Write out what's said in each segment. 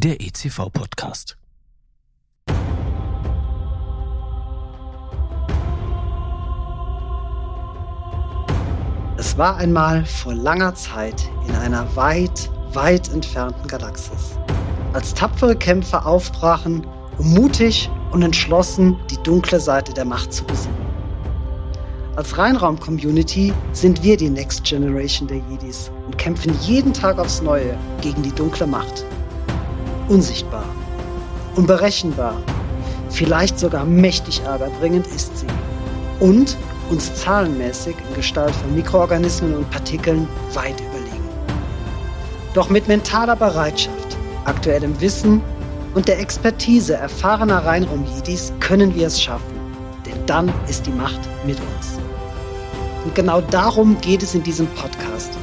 der ECV-Podcast. Es war einmal vor langer Zeit in einer weit, weit entfernten Galaxis, als tapfere Kämpfer aufbrachen, um mutig und entschlossen die dunkle Seite der Macht zu besiegen. Als Reinraum-Community sind wir die Next Generation der Jedis und kämpfen jeden Tag aufs Neue gegen die dunkle Macht. Unsichtbar, unberechenbar, vielleicht sogar mächtig ärgerbringend ist sie. Und uns zahlenmäßig in Gestalt von Mikroorganismen und Partikeln weit überlegen. Doch mit mentaler Bereitschaft, aktuellem Wissen und der Expertise erfahrener Reinraum-Jedis können wir es schaffen. Denn dann ist die Macht mit uns. Und genau darum geht es in diesem Podcast.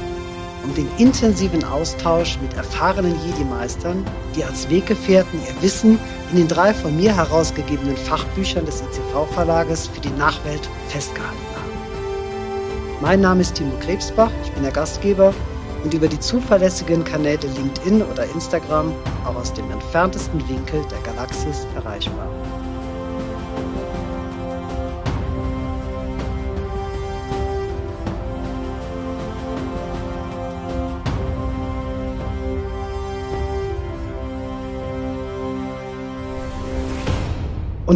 Um den intensiven Austausch mit erfahrenen Jedi-Meistern, die als Weggefährten ihr Wissen in den drei von mir herausgegebenen Fachbüchern des ICV-Verlages für die Nachwelt festgehalten haben. Mein Name ist Timo Krebsbach, ich bin der Gastgeber und über die zuverlässigen Kanäle LinkedIn oder Instagram auch aus dem entferntesten Winkel der Galaxis erreichbar.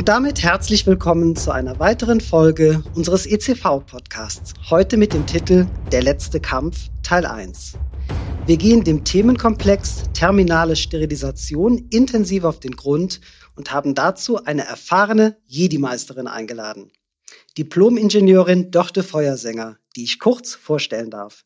Und damit herzlich willkommen zu einer weiteren Folge unseres ECV-Podcasts. Heute mit dem Titel Der letzte Kampf Teil 1. Wir gehen dem Themenkomplex terminale Sterilisation intensiv auf den Grund und haben dazu eine erfahrene Jedi-Meisterin eingeladen. Diplom-Ingenieurin Dorte Feuersänger, die ich kurz vorstellen darf.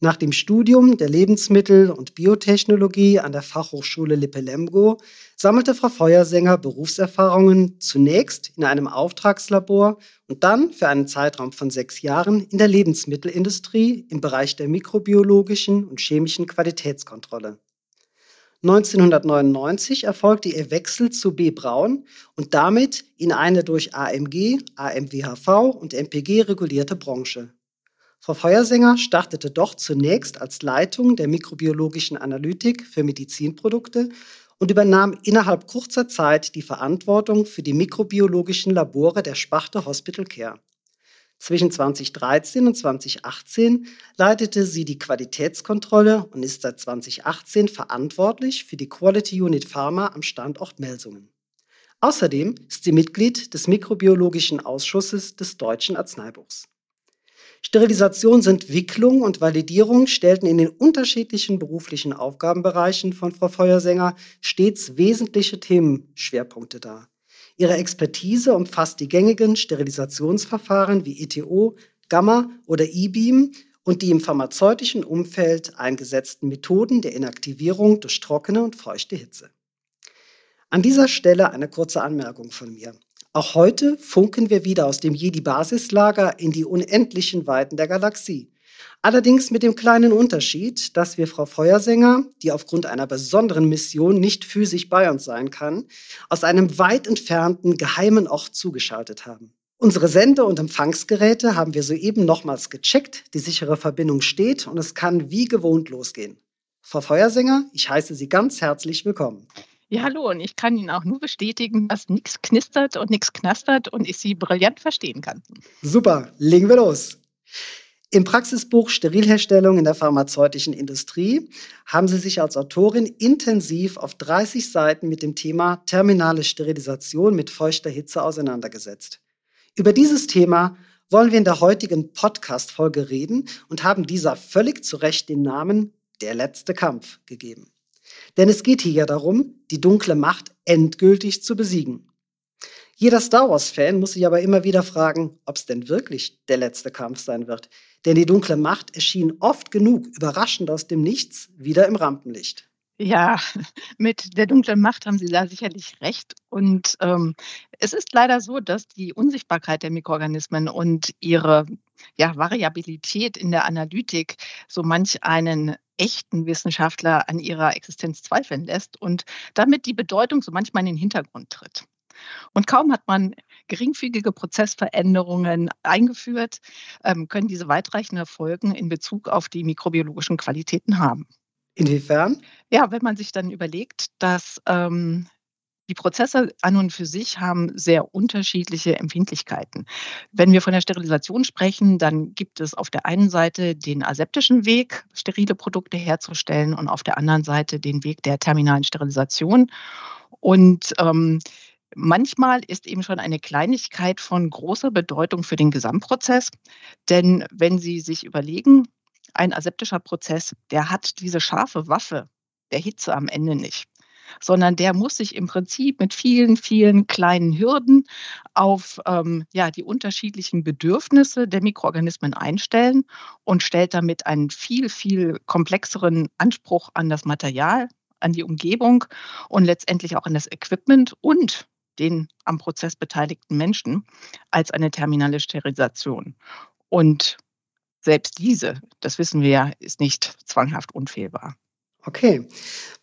Nach dem Studium der Lebensmittel- und Biotechnologie an der Fachhochschule Lippe-Lemgo sammelte Frau Feuersänger Berufserfahrungen zunächst in einem Auftragslabor und dann für einen Zeitraum von sechs Jahren in der Lebensmittelindustrie im Bereich der mikrobiologischen und chemischen Qualitätskontrolle. 1999 erfolgte ihr Wechsel zu B. Braun und damit in eine durch AMG, AMWHV und MPG regulierte Branche. Frau Feuersänger startete doch zunächst als Leitung der mikrobiologischen Analytik für Medizinprodukte und übernahm innerhalb kurzer Zeit die Verantwortung für die mikrobiologischen Labore der Sparte Hospital Care. Zwischen 2013 und 2018 leitete sie die Qualitätskontrolle und ist seit 2018 verantwortlich für die Quality Unit Pharma am Standort Melsungen. Außerdem ist sie Mitglied des Mikrobiologischen Ausschusses des Deutschen Arzneibuchs. Sterilisationsentwicklung und Validierung stellten in den unterschiedlichen beruflichen Aufgabenbereichen von Frau Feuersänger stets wesentliche Themenschwerpunkte dar. Ihre Expertise umfasst die gängigen Sterilisationsverfahren wie ETO, Gamma oder E-Beam und die im pharmazeutischen Umfeld eingesetzten Methoden der Inaktivierung durch trockene und feuchte Hitze. An dieser Stelle eine kurze Anmerkung von mir. Auch heute funken wir wieder aus dem Jedi-Basislager in die unendlichen Weiten der Galaxie. Allerdings mit dem kleinen Unterschied, dass wir Frau Feuersänger, die aufgrund einer besonderen Mission nicht physisch bei uns sein kann, aus einem weit entfernten geheimen Ort zugeschaltet haben. Unsere Sende- und Empfangsgeräte haben wir soeben nochmals gecheckt, die sichere Verbindung steht und es kann wie gewohnt losgehen. Frau Feuersänger, ich heiße Sie ganz herzlich willkommen. Ja, hallo, und ich kann Ihnen auch nur bestätigen, dass nichts knistert und nichts knastert und ich Sie brillant verstehen kann. Super, legen wir los. Im Praxisbuch Sterilherstellung in der pharmazeutischen Industrie haben Sie sich als Autorin intensiv auf 30 Seiten mit dem Thema terminale Sterilisation mit feuchter Hitze auseinandergesetzt. Über dieses Thema wollen wir in der heutigen Podcast-Folge reden und haben dieser völlig zu Recht den Namen Der letzte Kampf gegeben. Denn es geht hier ja darum, die dunkle Macht endgültig zu besiegen. Jeder Star Wars-Fan muss sich aber immer wieder fragen, ob es denn wirklich der letzte Kampf sein wird. Denn die dunkle Macht erschien oft genug überraschend aus dem Nichts wieder im Rampenlicht. Ja, mit der dunklen Macht haben Sie da sicherlich recht. Und ähm, es ist leider so, dass die Unsichtbarkeit der Mikroorganismen und ihre ja, Variabilität in der Analytik so manch einen echten Wissenschaftler an ihrer Existenz zweifeln lässt und damit die Bedeutung so manchmal in den Hintergrund tritt. Und kaum hat man geringfügige Prozessveränderungen eingeführt, ähm, können diese weitreichende Folgen in Bezug auf die mikrobiologischen Qualitäten haben. Inwiefern? Ja, wenn man sich dann überlegt, dass ähm, die Prozesse an und für sich haben sehr unterschiedliche Empfindlichkeiten. Wenn wir von der Sterilisation sprechen, dann gibt es auf der einen Seite den aseptischen Weg, sterile Produkte herzustellen und auf der anderen Seite den Weg der terminalen Sterilisation. Und ähm, manchmal ist eben schon eine Kleinigkeit von großer Bedeutung für den Gesamtprozess. Denn wenn Sie sich überlegen, ein aseptischer Prozess, der hat diese scharfe Waffe der Hitze am Ende nicht sondern der muss sich im Prinzip mit vielen, vielen kleinen Hürden auf ähm, ja, die unterschiedlichen Bedürfnisse der Mikroorganismen einstellen und stellt damit einen viel, viel komplexeren Anspruch an das Material, an die Umgebung und letztendlich auch an das Equipment und den am Prozess beteiligten Menschen als eine terminale Sterilisation. Und selbst diese, das wissen wir ja, ist nicht zwanghaft unfehlbar. Okay.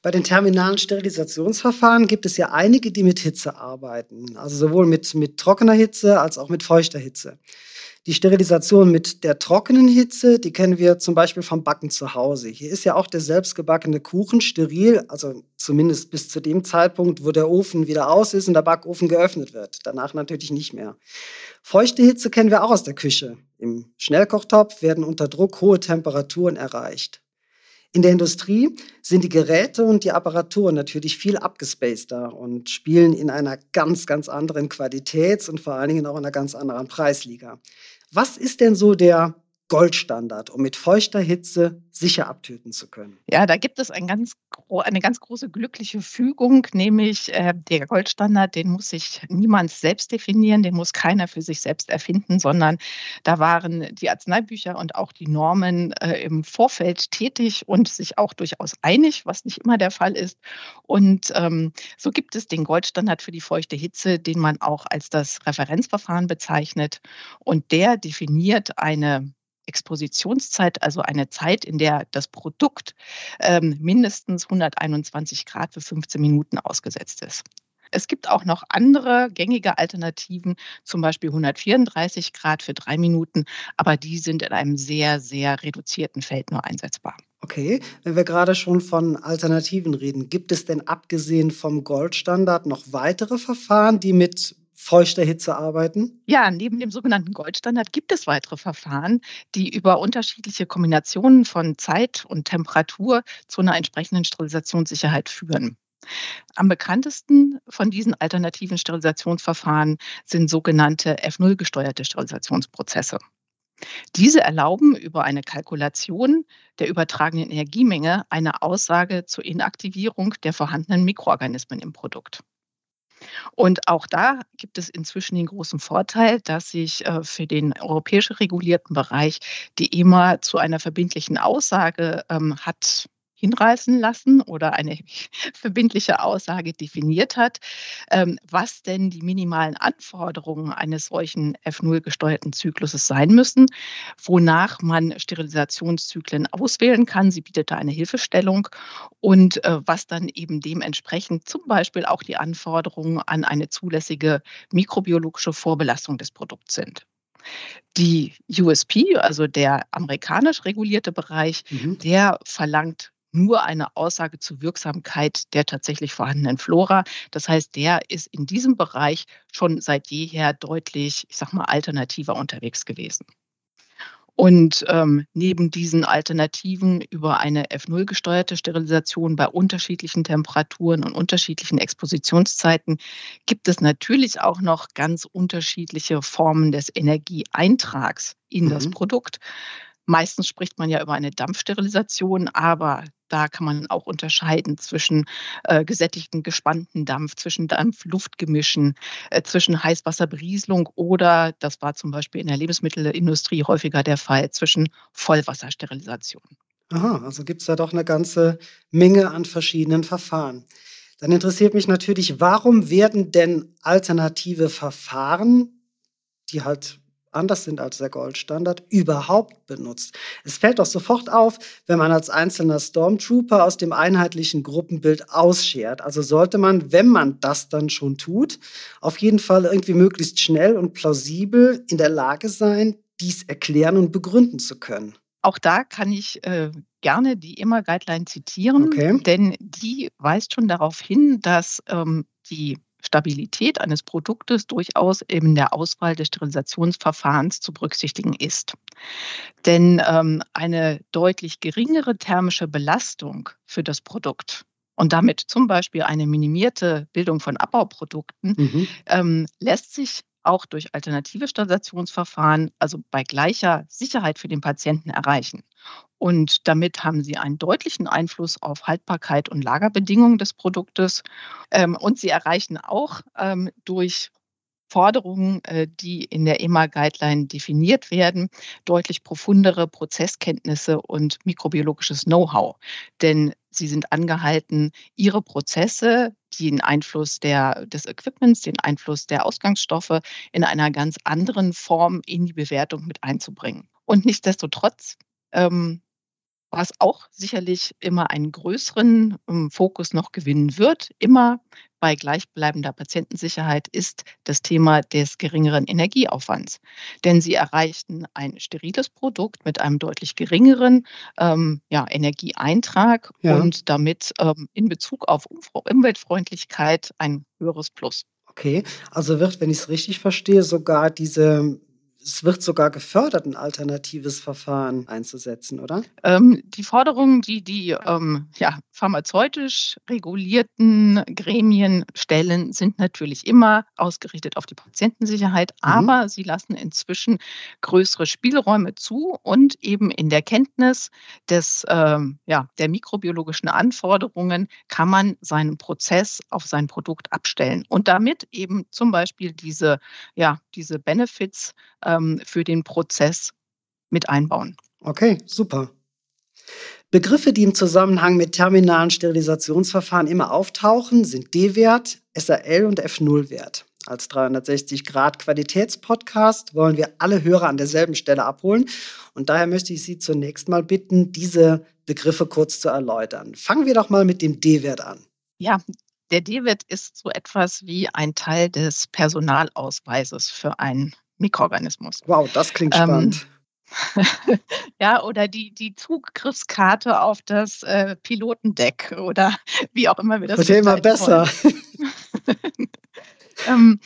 Bei den terminalen Sterilisationsverfahren gibt es ja einige, die mit Hitze arbeiten. Also sowohl mit, mit trockener Hitze als auch mit feuchter Hitze. Die Sterilisation mit der trockenen Hitze, die kennen wir zum Beispiel vom Backen zu Hause. Hier ist ja auch der selbstgebackene Kuchen steril, also zumindest bis zu dem Zeitpunkt, wo der Ofen wieder aus ist und der Backofen geöffnet wird. Danach natürlich nicht mehr. Feuchte Hitze kennen wir auch aus der Küche. Im Schnellkochtopf werden unter Druck hohe Temperaturen erreicht. In der Industrie sind die Geräte und die Apparatur natürlich viel abgespaceder und spielen in einer ganz, ganz anderen Qualitäts- und vor allen Dingen auch in einer ganz anderen Preisliga. Was ist denn so der Goldstandard, um mit feuchter Hitze sicher abtöten zu können. Ja, da gibt es ein ganz, eine ganz große glückliche Fügung, nämlich äh, der Goldstandard, den muss sich niemand selbst definieren, den muss keiner für sich selbst erfinden, sondern da waren die Arzneibücher und auch die Normen äh, im Vorfeld tätig und sich auch durchaus einig, was nicht immer der Fall ist. Und ähm, so gibt es den Goldstandard für die feuchte Hitze, den man auch als das Referenzverfahren bezeichnet. Und der definiert eine Expositionszeit, also eine Zeit, in der das Produkt ähm, mindestens 121 Grad für 15 Minuten ausgesetzt ist. Es gibt auch noch andere gängige Alternativen, zum Beispiel 134 Grad für drei Minuten, aber die sind in einem sehr, sehr reduzierten Feld nur einsetzbar. Okay, wenn wir gerade schon von Alternativen reden, gibt es denn abgesehen vom Goldstandard noch weitere Verfahren, die mit feuchter Hitze arbeiten? Ja, neben dem sogenannten Goldstandard gibt es weitere Verfahren, die über unterschiedliche Kombinationen von Zeit und Temperatur zu einer entsprechenden Sterilisationssicherheit führen. Am bekanntesten von diesen alternativen Sterilisationsverfahren sind sogenannte F0 gesteuerte Sterilisationsprozesse. Diese erlauben über eine Kalkulation der übertragenen Energiemenge eine Aussage zur Inaktivierung der vorhandenen Mikroorganismen im Produkt. Und auch da gibt es inzwischen den großen Vorteil, dass sich äh, für den europäisch regulierten Bereich die EMA zu einer verbindlichen Aussage ähm, hat hinreißen lassen oder eine verbindliche Aussage definiert hat, ähm, was denn die minimalen Anforderungen eines solchen F0 gesteuerten Zykluses sein müssen, wonach man Sterilisationszyklen auswählen kann. Sie bietet da eine Hilfestellung und äh, was dann eben dementsprechend zum Beispiel auch die Anforderungen an eine zulässige mikrobiologische Vorbelastung des Produkts sind. Die USP, also der amerikanisch regulierte Bereich, mhm. der verlangt nur eine Aussage zur Wirksamkeit der tatsächlich vorhandenen Flora. Das heißt, der ist in diesem Bereich schon seit jeher deutlich, ich sag mal, alternativer unterwegs gewesen. Und ähm, neben diesen Alternativen über eine F0 gesteuerte Sterilisation bei unterschiedlichen Temperaturen und unterschiedlichen Expositionszeiten gibt es natürlich auch noch ganz unterschiedliche Formen des Energieeintrags in mhm. das Produkt. Meistens spricht man ja über eine Dampfsterilisation, aber da kann man auch unterscheiden zwischen äh, gesättigten, gespannten Dampf, zwischen Dampf-Luftgemischen, äh, zwischen Heißwasserberieselung oder, das war zum Beispiel in der Lebensmittelindustrie häufiger der Fall, zwischen Vollwassersterilisation. Aha, also gibt es da doch eine ganze Menge an verschiedenen Verfahren. Dann interessiert mich natürlich, warum werden denn alternative Verfahren, die halt anders sind als der Goldstandard, überhaupt benutzt. Es fällt doch sofort auf, wenn man als einzelner Stormtrooper aus dem einheitlichen Gruppenbild ausschert. Also sollte man, wenn man das dann schon tut, auf jeden Fall irgendwie möglichst schnell und plausibel in der Lage sein, dies erklären und begründen zu können. Auch da kann ich äh, gerne die EMA-Guideline zitieren, Okay. denn die weist schon darauf hin, dass ähm, die Stabilität eines Produktes durchaus in der Auswahl des Sterilisationsverfahrens zu berücksichtigen ist. Denn ähm, eine deutlich geringere thermische Belastung für das Produkt und damit zum Beispiel eine minimierte Bildung von Abbauprodukten Mhm. ähm, lässt sich auch durch alternative Sterilisationsverfahren, also bei gleicher Sicherheit für den Patienten erreichen. Und damit haben Sie einen deutlichen Einfluss auf Haltbarkeit und Lagerbedingungen des Produktes. Ähm, und Sie erreichen auch ähm, durch Forderungen, äh, die in der EMA-Guideline definiert werden, deutlich profundere Prozesskenntnisse und mikrobiologisches Know-how. Denn sie sind angehalten, ihre Prozesse, den Einfluss der, des Equipments, den Einfluss der Ausgangsstoffe in einer ganz anderen Form in die Bewertung mit einzubringen. Und nichtsdestotrotz ähm, was auch sicherlich immer einen größeren ähm, Fokus noch gewinnen wird, immer bei gleichbleibender Patientensicherheit, ist das Thema des geringeren Energieaufwands. Denn sie erreichten ein steriles Produkt mit einem deutlich geringeren ähm, ja, Energieeintrag Ja. und damit ähm, in Bezug auf Umweltfreundlichkeit ein höheres Plus. Okay, also wird, wenn ich es richtig verstehe, sogar diese es wird sogar gefördert, ein alternatives Verfahren einzusetzen, oder? Ähm, die Forderungen, die die ähm, ja, pharmazeutisch regulierten Gremien stellen, sind natürlich immer ausgerichtet auf die Patientensicherheit, Mhm. aber sie lassen inzwischen größere Spielräume zu und eben in der Kenntnis des, ähm, ja, der mikrobiologischen Anforderungen kann man seinen Prozess auf sein Produkt abstellen und damit eben zum Beispiel diese, ja, diese Benefits ähm, für den Prozess mit einbauen. Okay, super. Begriffe, die im Zusammenhang mit terminalen Sterilisationsverfahren immer auftauchen, sind D-Wert, SAL und F0-Wert. Als 360-Grad-Qualitätspodcast wollen wir alle Hörer an derselben Stelle abholen. Und daher möchte ich Sie zunächst mal bitten, diese Begriffe kurz zu erläutern. Fangen wir doch mal mit dem D-Wert an. Ja, der D-Wert ist so etwas wie ein Teil des Personalausweises für einen Mikroorganismus. Wow, das klingt Ähm, spannend. ja, oder die, die Zugriffskarte auf das äh, Pilotendeck oder wie auch immer wir das Wird immer besser. Ähm,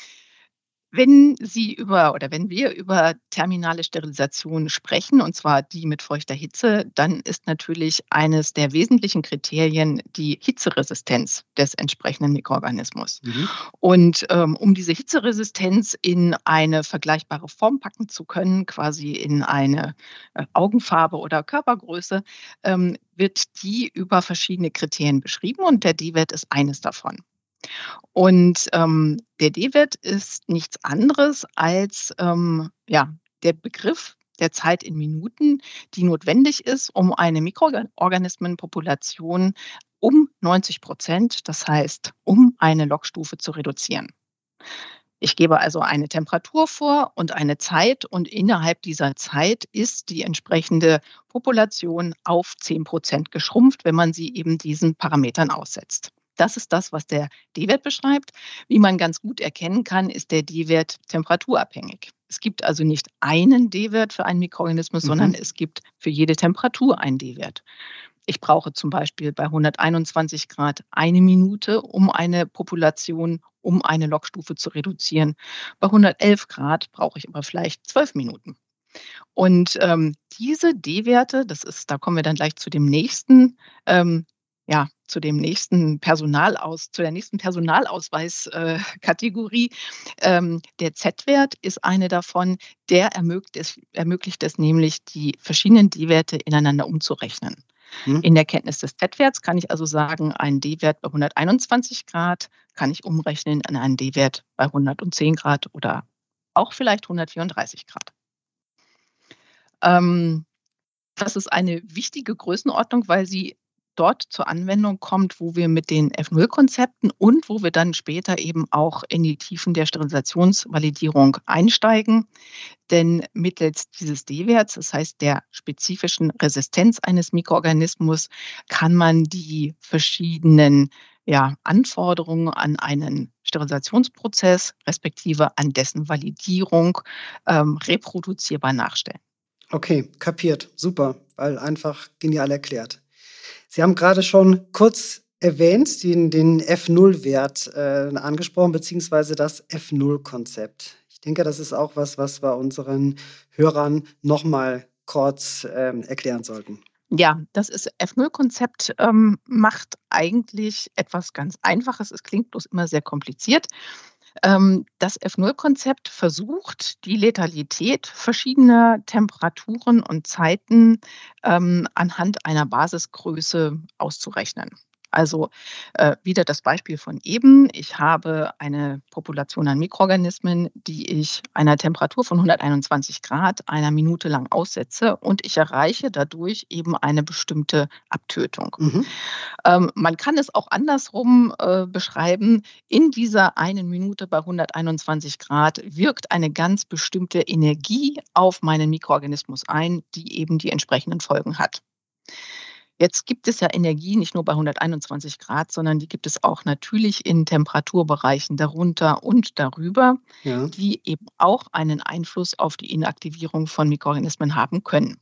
wenn Sie über oder wenn wir über terminale Sterilisation sprechen, und zwar die mit feuchter Hitze, dann ist natürlich eines der wesentlichen Kriterien die Hitzeresistenz des entsprechenden Mikroorganismus. Mhm. Und ähm, um diese Hitzeresistenz in eine vergleichbare Form packen zu können, quasi in eine äh, Augenfarbe oder Körpergröße, ähm, wird die über verschiedene Kriterien beschrieben und der D-Wert ist eines davon. Und ähm, der D-Wert ist nichts anderes als ähm, ja, der Begriff der Zeit in Minuten, die notwendig ist, um eine Mikroorganismenpopulation um 90 Prozent, das heißt um eine Logstufe zu reduzieren. Ich gebe also eine Temperatur vor und eine Zeit und innerhalb dieser Zeit ist die entsprechende Population auf 10 Prozent geschrumpft, wenn man sie eben diesen Parametern aussetzt. Das ist das, was der D-Wert beschreibt. Wie man ganz gut erkennen kann, ist der D-Wert temperaturabhängig. Es gibt also nicht einen D-Wert für einen Mikroorganismus, Mhm. sondern es gibt für jede Temperatur einen D-Wert. Ich brauche zum Beispiel bei 121 Grad eine Minute, um eine Population um eine Logstufe zu reduzieren. Bei 111 Grad brauche ich aber vielleicht zwölf Minuten. Und ähm, diese D-Werte, das ist, da kommen wir dann gleich zu dem nächsten, ähm, ja, zu dem nächsten Personalaus, zu der nächsten Personalausweiskategorie. ähm, der Z-Wert ist eine davon, der ermöglicht es, ermöglicht es nämlich, die verschiedenen D-Werte ineinander umzurechnen. Hm. In der Kenntnis des Z-Werts kann ich also sagen, ein D-Wert bei 121 Grad kann ich umrechnen in einen D-Wert bei 110 Grad oder auch vielleicht 134 Grad. Ähm, das ist eine wichtige Größenordnung, weil sie dort zur Anwendung kommt, wo wir mit den F0-Konzepten und wo wir dann später eben auch in die Tiefen der Sterilisationsvalidierung einsteigen. Denn mittels dieses D-Werts, das heißt der spezifischen Resistenz eines Mikroorganismus, kann man die verschiedenen ja, Anforderungen an einen Sterilisationsprozess respektive an dessen Validierung ähm, reproduzierbar nachstellen. Okay, kapiert. Super, weil einfach genial erklärt. Sie haben gerade schon kurz erwähnt, den, den F0-Wert äh, angesprochen, beziehungsweise das F0-Konzept. Ich denke, das ist auch was, was wir unseren Hörern nochmal kurz ähm, erklären sollten. Ja, das ist F0-Konzept ähm, macht eigentlich etwas ganz Einfaches. Es klingt bloß immer sehr kompliziert. Ähm, das F0-Konzept versucht, die Letalität verschiedener Temperaturen und Zeiten ähm, anhand einer Basisgröße auszurechnen. Also äh, wieder das Beispiel von eben. Ich habe eine Population an Mikroorganismen, die ich einer Temperatur von 121 Grad einer Minute lang aussetze und ich erreiche dadurch eben eine bestimmte Abtötung. Mhm. Ähm, man kann es auch andersrum äh, beschreiben. In dieser einen Minute bei 121 Grad wirkt eine ganz bestimmte Energie auf meinen Mikroorganismus ein, die eben die entsprechenden Folgen hat. Jetzt gibt es ja Energie nicht nur bei 121 Grad, sondern die gibt es auch natürlich in Temperaturbereichen darunter und darüber, ja. die eben auch einen Einfluss auf die Inaktivierung von Mikroorganismen haben können.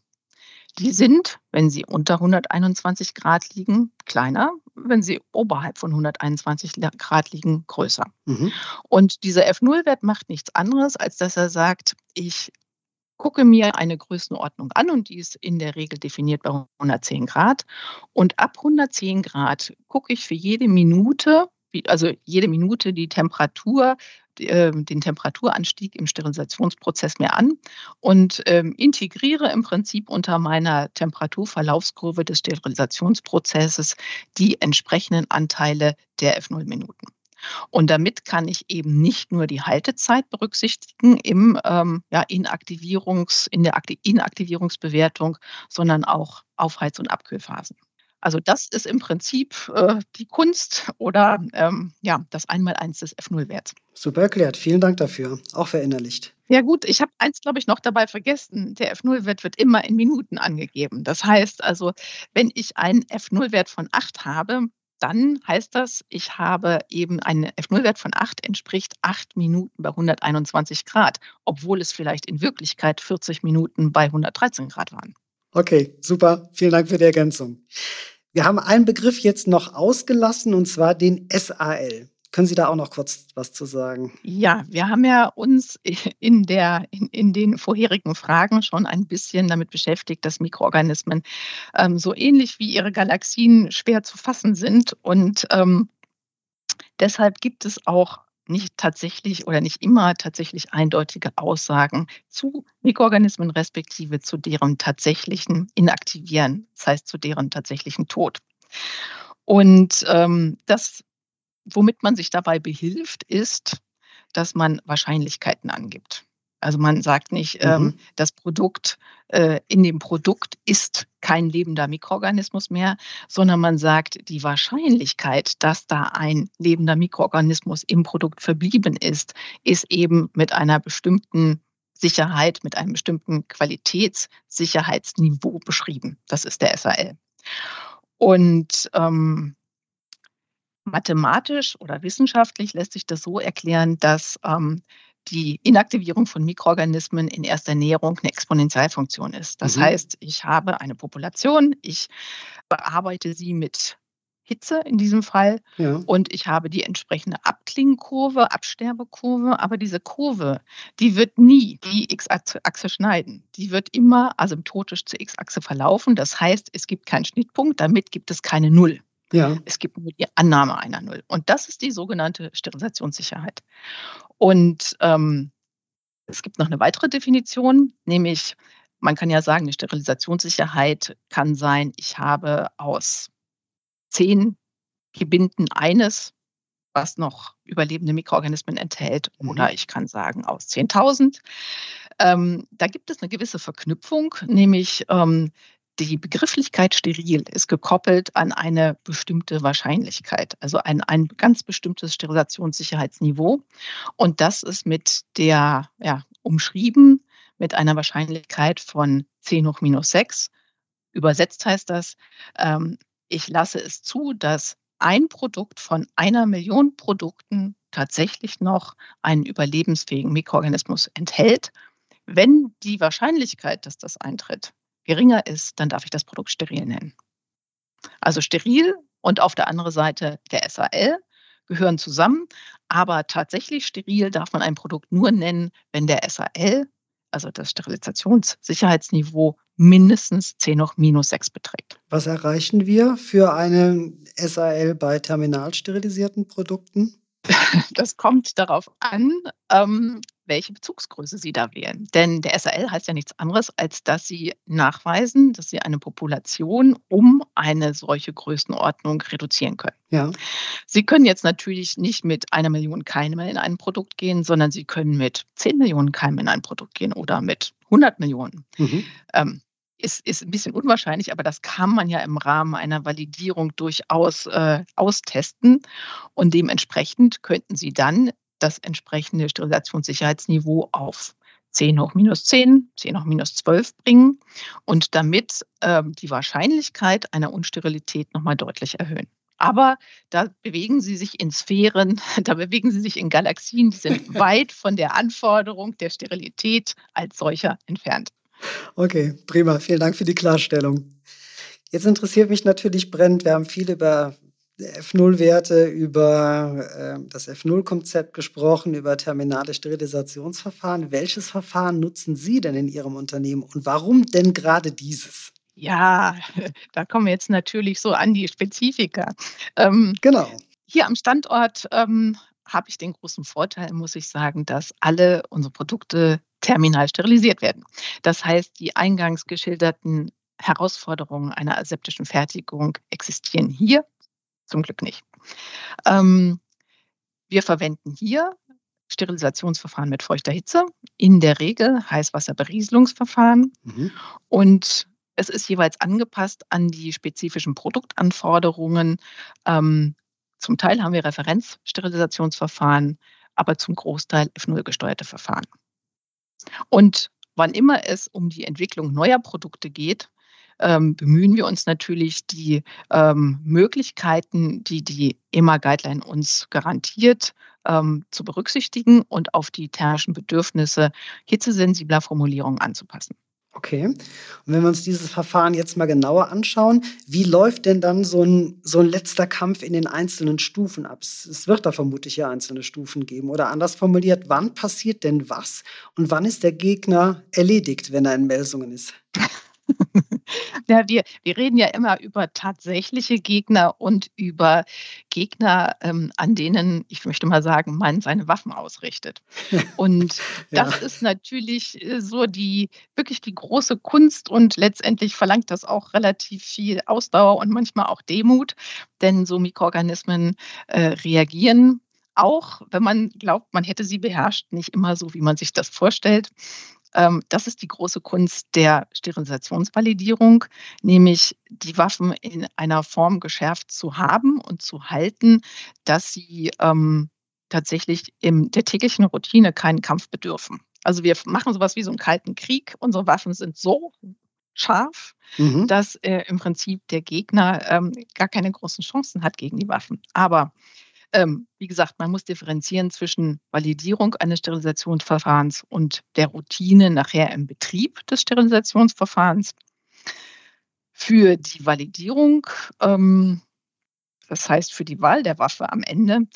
Die sind, wenn sie unter 121 Grad liegen, kleiner, wenn sie oberhalb von 121 Grad liegen, größer. Mhm. Und dieser F0-Wert macht nichts anderes, als dass er sagt, ich gucke mir eine Größenordnung an und die ist in der Regel definiert bei 110 Grad. Und ab 110 Grad gucke ich für jede Minute, also jede Minute die Temperatur, ähm, den Temperaturanstieg im Sterilisationsprozess mir an und ähm, integriere im Prinzip unter meiner Temperaturverlaufskurve des Sterilisationsprozesses die entsprechenden Anteile der F0-Minuten. Und damit kann ich eben nicht nur die Haltezeit berücksichtigen im, ähm, ja, Inaktivierungs, in der Inaktivierungsbewertung, sondern auch Aufheiz- und Abkühlphasen. Also das ist im Prinzip äh, die Kunst oder ähm, ja, das Einmaleins des F0-Werts. Super erklärt. Vielen Dank dafür. Auch verinnerlicht. Ja gut, ich habe eins, glaube ich, noch dabei vergessen. Der F0-Wert wird immer in Minuten angegeben. Das heißt also, wenn ich einen F0-Wert von 8 habe, dann heißt das, ich habe eben einen F0-Wert von 8 entspricht 8 Minuten bei 121 Grad, obwohl es vielleicht in Wirklichkeit 40 Minuten bei 113 Grad waren. Okay, super. Vielen Dank für die Ergänzung. Wir haben einen Begriff jetzt noch ausgelassen, und zwar den SAL. Können Sie da auch noch kurz was zu sagen? Ja, wir haben ja uns in, der, in, in den vorherigen Fragen schon ein bisschen damit beschäftigt, dass Mikroorganismen ähm, so ähnlich wie ihre Galaxien schwer zu fassen sind. Und ähm, deshalb gibt es auch nicht tatsächlich oder nicht immer tatsächlich eindeutige Aussagen zu Mikroorganismen respektive zu deren tatsächlichen Inaktivieren, das heißt zu deren tatsächlichen Tod. Und ähm, das womit man sich dabei behilft, ist, dass man Wahrscheinlichkeiten angibt. Also man sagt nicht, mhm. ähm, das Produkt, äh, in dem Produkt ist kein lebender Mikroorganismus mehr, sondern man sagt, die Wahrscheinlichkeit, dass da ein lebender Mikroorganismus im Produkt verblieben ist, ist eben mit einer bestimmten Sicherheit, mit einem bestimmten Qualitätssicherheitsniveau beschrieben. Das ist der SAL. Und ähm, Mathematisch oder wissenschaftlich lässt sich das so erklären, dass ähm, die Inaktivierung von Mikroorganismen in erster Näherung eine Exponentialfunktion ist. Das mhm. heißt, ich habe eine Population, ich bearbeite sie mit Hitze in diesem Fall ja. und ich habe die entsprechende Abklingenkurve, Absterbekurve, aber diese Kurve, die wird nie die X-Achse schneiden. Die wird immer asymptotisch zur X-Achse verlaufen. Das heißt, es gibt keinen Schnittpunkt, damit gibt es keine Null. Ja. Es gibt nur die Annahme einer Null. Und das ist die sogenannte Sterilisationssicherheit. Und ähm, es gibt noch eine weitere Definition, nämlich man kann ja sagen, die Sterilisationssicherheit kann sein, ich habe aus zehn Gebinden eines, was noch überlebende Mikroorganismen enthält, mhm. oder ich kann sagen aus 10.000. Ähm, da gibt es eine gewisse Verknüpfung, nämlich ähm, die Begrifflichkeit steril ist gekoppelt an eine bestimmte Wahrscheinlichkeit, also ein, ein ganz bestimmtes Sterilisationssicherheitsniveau. Und das ist mit der, ja, umschrieben mit einer Wahrscheinlichkeit von 10 hoch minus 6. Übersetzt heißt das, ähm, ich lasse es zu, dass ein Produkt von einer Million Produkten tatsächlich noch einen überlebensfähigen Mikroorganismus enthält Wenn die Wahrscheinlichkeit, dass das eintritt, geringer ist, dann darf ich das Produkt steril nennen. Also steril und auf der anderen Seite der SAL gehören zusammen, aber tatsächlich steril darf man ein Produkt nur nennen, wenn der SAL, also das Sterilisationssicherheitsniveau, mindestens 10 hoch minus 6 beträgt. Was erreichen wir für eine SAL bei terminal sterilisierten Produkten? Das kommt darauf an, ähm, welche Bezugsgröße Sie da wählen. Denn der SAL heißt ja nichts anderes, als dass Sie nachweisen, dass Sie eine Population um eine solche Größenordnung reduzieren können. Ja. Sie können jetzt natürlich nicht mit einer Million Keime in ein Produkt gehen, sondern Sie können mit 10 Millionen Keimen in ein Produkt gehen oder mit 100 Millionen. Mhm. Ähm, ist, ist ein bisschen unwahrscheinlich, aber das kann man ja im Rahmen einer Validierung durchaus äh, austesten. Und dementsprechend könnten Sie dann das entsprechende Sterilisationssicherheitsniveau auf 10 hoch minus 10, 10 hoch minus 12 bringen und damit äh, die Wahrscheinlichkeit einer Unsterilität nochmal deutlich erhöhen. Aber da bewegen sie sich in Sphären, da bewegen sie sich in Galaxien, die sind weit von der Anforderung der Sterilität als solcher entfernt. Okay, prima. Vielen Dank für die Klarstellung. Jetzt interessiert mich natürlich brennend, wir haben viel über F0-Werte, über äh, das F0-Konzept gesprochen, über terminale Sterilisationsverfahren. Welches Verfahren nutzen Sie denn in Ihrem Unternehmen und warum denn gerade dieses? Ja, da kommen wir jetzt natürlich so an die Spezifika. Ähm, genau. Hier am Standort ähm, habe ich den großen Vorteil, muss ich sagen, dass alle unsere Produkte terminal sterilisiert werden. Das heißt, die eingangs geschilderten Herausforderungen einer aseptischen Fertigung existieren hier zum Glück nicht. Ähm, wir verwenden hier Sterilisationsverfahren mit feuchter Hitze, in der Regel Heißwasserberieselungsverfahren mhm. und es ist jeweils angepasst an die spezifischen Produktanforderungen. Ähm, zum Teil haben wir Referenzsterilisationsverfahren, aber zum Großteil F0 gesteuerte Verfahren. Und wann immer es um die Entwicklung neuer Produkte geht, ähm, bemühen wir uns natürlich, die ähm, Möglichkeiten, die die EMA-Guideline uns garantiert, ähm, zu berücksichtigen und auf die thermischen Bedürfnisse hitzesensibler Formulierungen anzupassen. Okay. Und wenn wir uns dieses Verfahren jetzt mal genauer anschauen, wie läuft denn dann so ein, so ein letzter Kampf in den einzelnen Stufen ab? Es wird da vermutlich ja einzelne Stufen geben. Oder anders formuliert, wann passiert denn was und wann ist der Gegner erledigt, wenn er in Melsungen ist? Ja, wir, wir reden ja immer über tatsächliche Gegner und über Gegner, ähm, an denen, ich möchte mal sagen, man seine Waffen ausrichtet. Und ja. das ist natürlich äh, so die wirklich die große Kunst und letztendlich verlangt das auch relativ viel Ausdauer und manchmal auch Demut, denn so Mikroorganismen äh, reagieren auch wenn man glaubt, man hätte sie beherrscht, nicht immer so, wie man sich das vorstellt. Ähm, das ist die große Kunst der Sterilisationsvalidierung, nämlich die Waffen in einer Form geschärft zu haben und zu halten, dass sie ähm, tatsächlich in der täglichen Routine keinen Kampf bedürfen. Also wir machen sowas wie so einen kalten Krieg. Unsere Waffen sind so scharf, mhm. dass äh, im Prinzip der Gegner ähm, gar keine großen Chancen hat gegen die Waffen. Aber ähm, wie gesagt, man muss differenzieren zwischen Validierung eines Sterilisationsverfahrens und der Routine nachher im Betrieb des Sterilisationsverfahrens. Für die Validierung, ähm, das heißt für die Wahl der Waffe am Ende,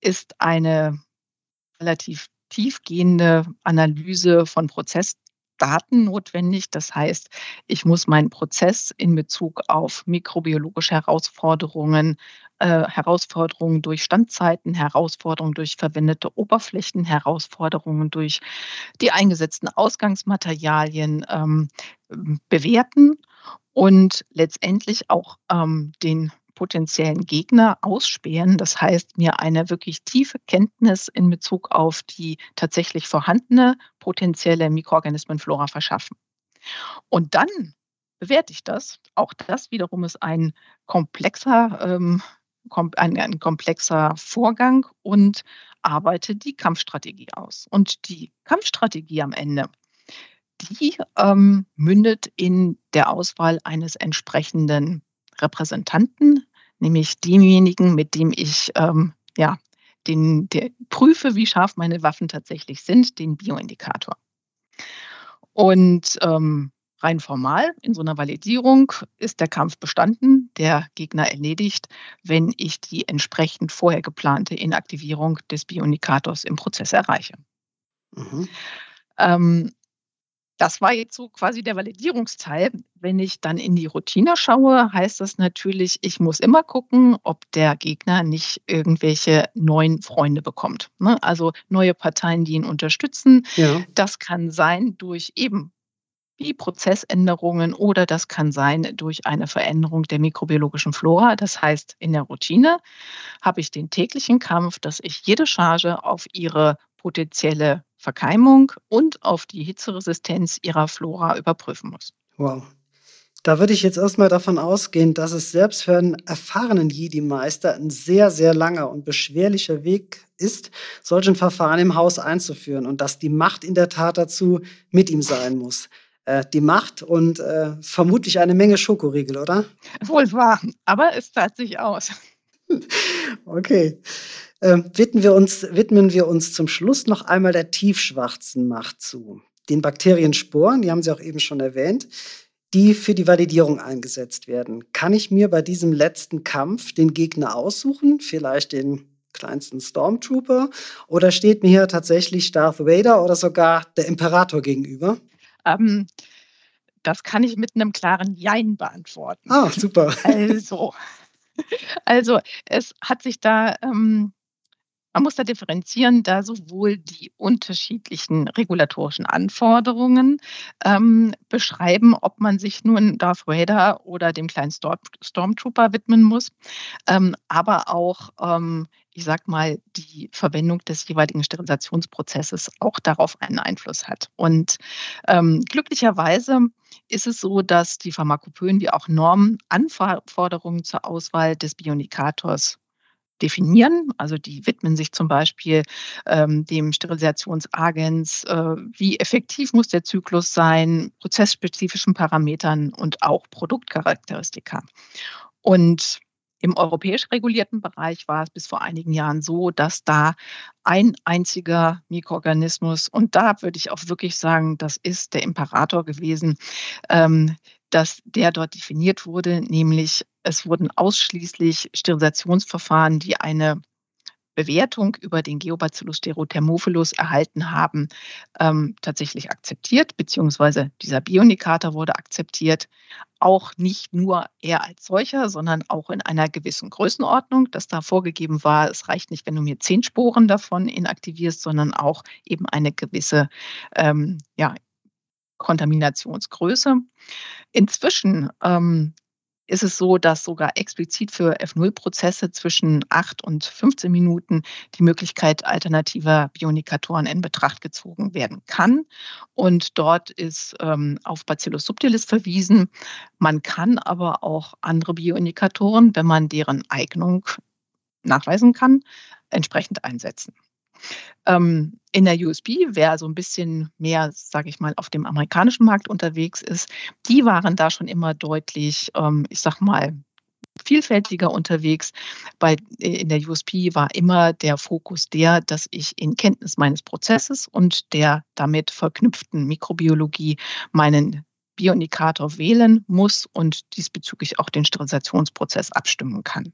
ist eine relativ tiefgehende Analyse von Prozess Daten notwendig. Das heißt, ich muss meinen Prozess in Bezug auf mikrobiologische Herausforderungen, äh, Herausforderungen durch Standzeiten, Herausforderungen durch verwendete Oberflächen, Herausforderungen durch die eingesetzten Ausgangsmaterialien ähm, bewerten und letztendlich auch ähm, den potenziellen Gegner ausspähen. Das heißt, mir eine wirklich tiefe Kenntnis in Bezug auf die tatsächlich vorhandene potenzielle Mikroorganismenflora verschaffen. Und dann bewerte ich das. Auch das wiederum ist ein komplexer, ähm, ein, ein komplexer Vorgang und arbeite die Kampfstrategie aus. Und die Kampfstrategie am Ende, die ähm, mündet in der Auswahl eines entsprechenden Repräsentanten, nämlich demjenigen, mit dem ich ähm, ja, den, der, prüfe, wie scharf meine Waffen tatsächlich sind, den Bioindikator. Und ähm, rein formal in so einer Validierung ist der Kampf bestanden, der Gegner erledigt, wenn ich die entsprechend vorher geplante Inaktivierung des Bioindikators im Prozess erreiche. Mhm. Ähm, das war jetzt so quasi der Validierungsteil. Wenn ich dann in die Routine schaue, heißt das natürlich, ich muss immer gucken, ob der Gegner nicht irgendwelche neuen Freunde bekommt. Ne? Also neue Parteien, die ihn unterstützen. Ja. Das kann sein durch eben wie Prozessänderungen oder das kann sein durch eine Veränderung der mikrobiologischen Flora. Das heißt, in der Routine habe ich den täglichen Kampf, dass ich jede Charge auf ihre potenzielle Verkeimung und auf die Hitzeresistenz ihrer Flora überprüfen muss. Wow. Da würde ich jetzt erstmal davon ausgehen, dass es selbst für einen erfahrenen Jedi-Meister ein sehr, sehr langer und beschwerlicher Weg ist, solchen Verfahren im Haus einzuführen und dass die Macht in der Tat dazu mit ihm sein muss. Äh, die Macht und äh, vermutlich eine Menge Schokoriegel, oder? Wohl wahr, aber es zahlt sich aus. okay. Ähm, widmen, wir uns, widmen wir uns zum Schluss noch einmal der tiefschwarzen Macht zu. Den Bakteriensporen, die haben Sie auch eben schon erwähnt, die für die Validierung eingesetzt werden. Kann ich mir bei diesem letzten Kampf den Gegner aussuchen? Vielleicht den kleinsten Stormtrooper? Oder steht mir hier tatsächlich Darth Vader oder sogar der Imperator gegenüber? Ähm, das kann ich mit einem klaren Jein beantworten. Ah, super. Also, also es hat sich da, ähm, man muss da differenzieren, da sowohl die unterschiedlichen regulatorischen Anforderungen ähm, beschreiben, ob man sich nun Darth Vader oder dem kleinen Stormtrooper widmen muss, ähm, aber auch ähm, ich sag mal, die Verwendung des jeweiligen Sterilisationsprozesses auch darauf einen Einfluss hat. Und ähm, glücklicherweise ist es so, dass die Pharmakopoen wie auch Normen Anforderungen zur Auswahl des Bioindikators definieren. Also die widmen sich zum Beispiel ähm, dem Sterilisationsagens, äh, wie effektiv muss der Zyklus sein, prozessspezifischen Parametern und auch Produktcharakteristika. Und im europäisch regulierten Bereich war es bis vor einigen Jahren so, dass da ein einziger Mikroorganismus, und da würde ich auch wirklich sagen, das ist der Imperator gewesen, ähm, dass der dort definiert wurde, nämlich es wurden ausschließlich Sterilisationsverfahren, die eine Bewertung über den Geobacillus thermophilus erhalten haben, ähm, tatsächlich akzeptiert, beziehungsweise dieser Bioindikator wurde akzeptiert, auch nicht nur er als solcher, sondern auch in einer gewissen Größenordnung, dass da vorgegeben war, es reicht nicht, wenn du mir zehn Sporen davon inaktivierst, sondern auch eben eine gewisse ähm, ja, Kontaminationsgröße. Inzwischen ähm, ist es so, dass sogar explizit für F0-Prozesse zwischen 8 und 15 Minuten die Möglichkeit alternativer Bioindikatoren in Betracht gezogen werden kann. Und dort ist ähm, auf Bacillus subtilis verwiesen. Man kann aber auch andere Bioindikatoren, wenn man deren Eignung nachweisen kann, entsprechend einsetzen. Ähm, in der USB, wer so ein bisschen mehr, sage ich mal, auf dem amerikanischen Markt unterwegs ist, die waren da schon immer deutlich, ähm, ich sag mal, vielfältiger unterwegs. Bei, äh, in der USP war immer der Fokus der, dass ich in Kenntnis meines Prozesses und der damit verknüpften Mikrobiologie meinen Bioindikator wählen muss und diesbezüglich auch den Sterilisationsprozess abstimmen kann.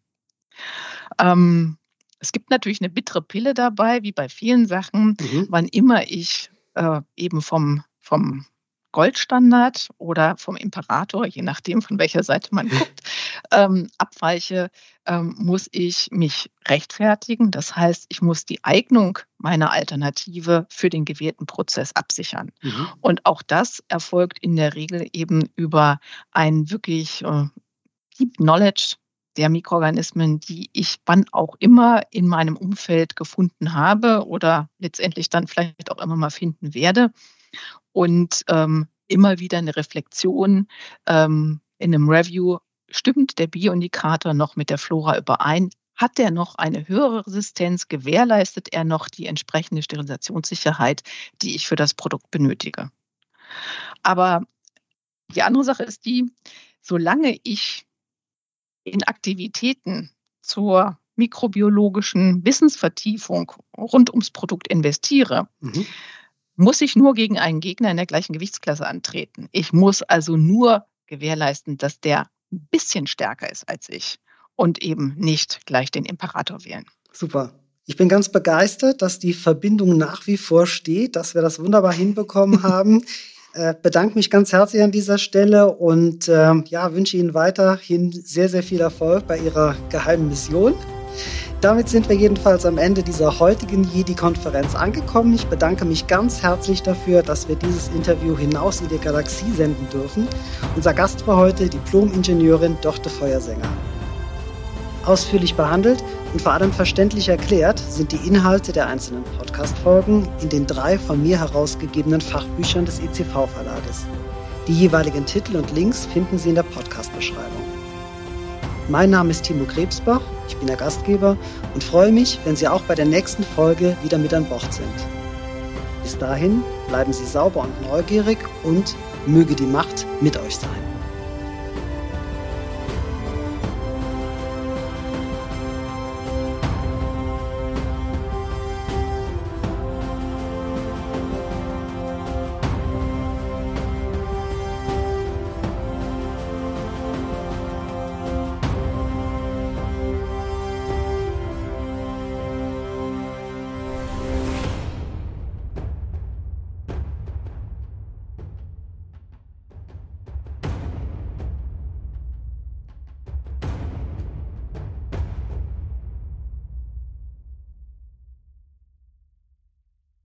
Ähm, es gibt natürlich eine bittere Pille dabei, wie bei vielen Sachen. Mhm. Wann immer ich äh, eben vom, vom Goldstandard oder vom Imperator, je nachdem, von welcher Seite man guckt, ähm, abweiche, ähm, muss ich mich rechtfertigen. Das heißt, ich muss die Eignung meiner Alternative für den gewählten Prozess absichern. Mhm. Und auch das erfolgt in der Regel eben über ein wirklich äh, Deep Knowledge der Mikroorganismen, die ich wann auch immer in meinem Umfeld gefunden habe oder letztendlich dann vielleicht auch immer mal finden werde. Und ähm, immer wieder eine Reflexion ähm, in einem Review, stimmt der Bioindikator noch mit der Flora überein? Hat er noch eine höhere Resistenz? Gewährleistet er noch die entsprechende Sterilisationssicherheit, die ich für das Produkt benötige? Aber die andere Sache ist die, solange ich in Aktivitäten zur mikrobiologischen Wissensvertiefung rund ums Produkt investiere, mhm. muss ich nur gegen einen Gegner in der gleichen Gewichtsklasse antreten. Ich muss also nur gewährleisten, dass der ein bisschen stärker ist als ich und eben nicht gleich den Imperator wählen. Super. Ich bin ganz begeistert, dass die Verbindung nach wie vor steht, dass wir das wunderbar hinbekommen haben. Äh, bedanke mich ganz herzlich an dieser Stelle und äh, ja, wünsche Ihnen weiterhin sehr, sehr viel Erfolg bei Ihrer geheimen Mission. Damit sind wir jedenfalls am Ende dieser heutigen Jedi-Konferenz angekommen. Ich bedanke mich ganz herzlich dafür, dass wir dieses Interview hinaus in die Galaxie senden dürfen. Unser Gast war heute Diplom-Ingenieurin Dorte Feuersänger. Ausführlich behandelt und vor allem verständlich erklärt sind die Inhalte der einzelnen Podcast-Folgen in den drei von mir herausgegebenen Fachbüchern des ECV-Verlages. Die jeweiligen Titel und Links finden Sie in der Podcast-Beschreibung. Mein Name ist Timo Krebsbach, ich bin der Gastgeber und freue mich, wenn Sie auch bei der nächsten Folge wieder mit an Bord sind. Bis dahin bleiben Sie sauber und neugierig und möge die Macht mit euch sein.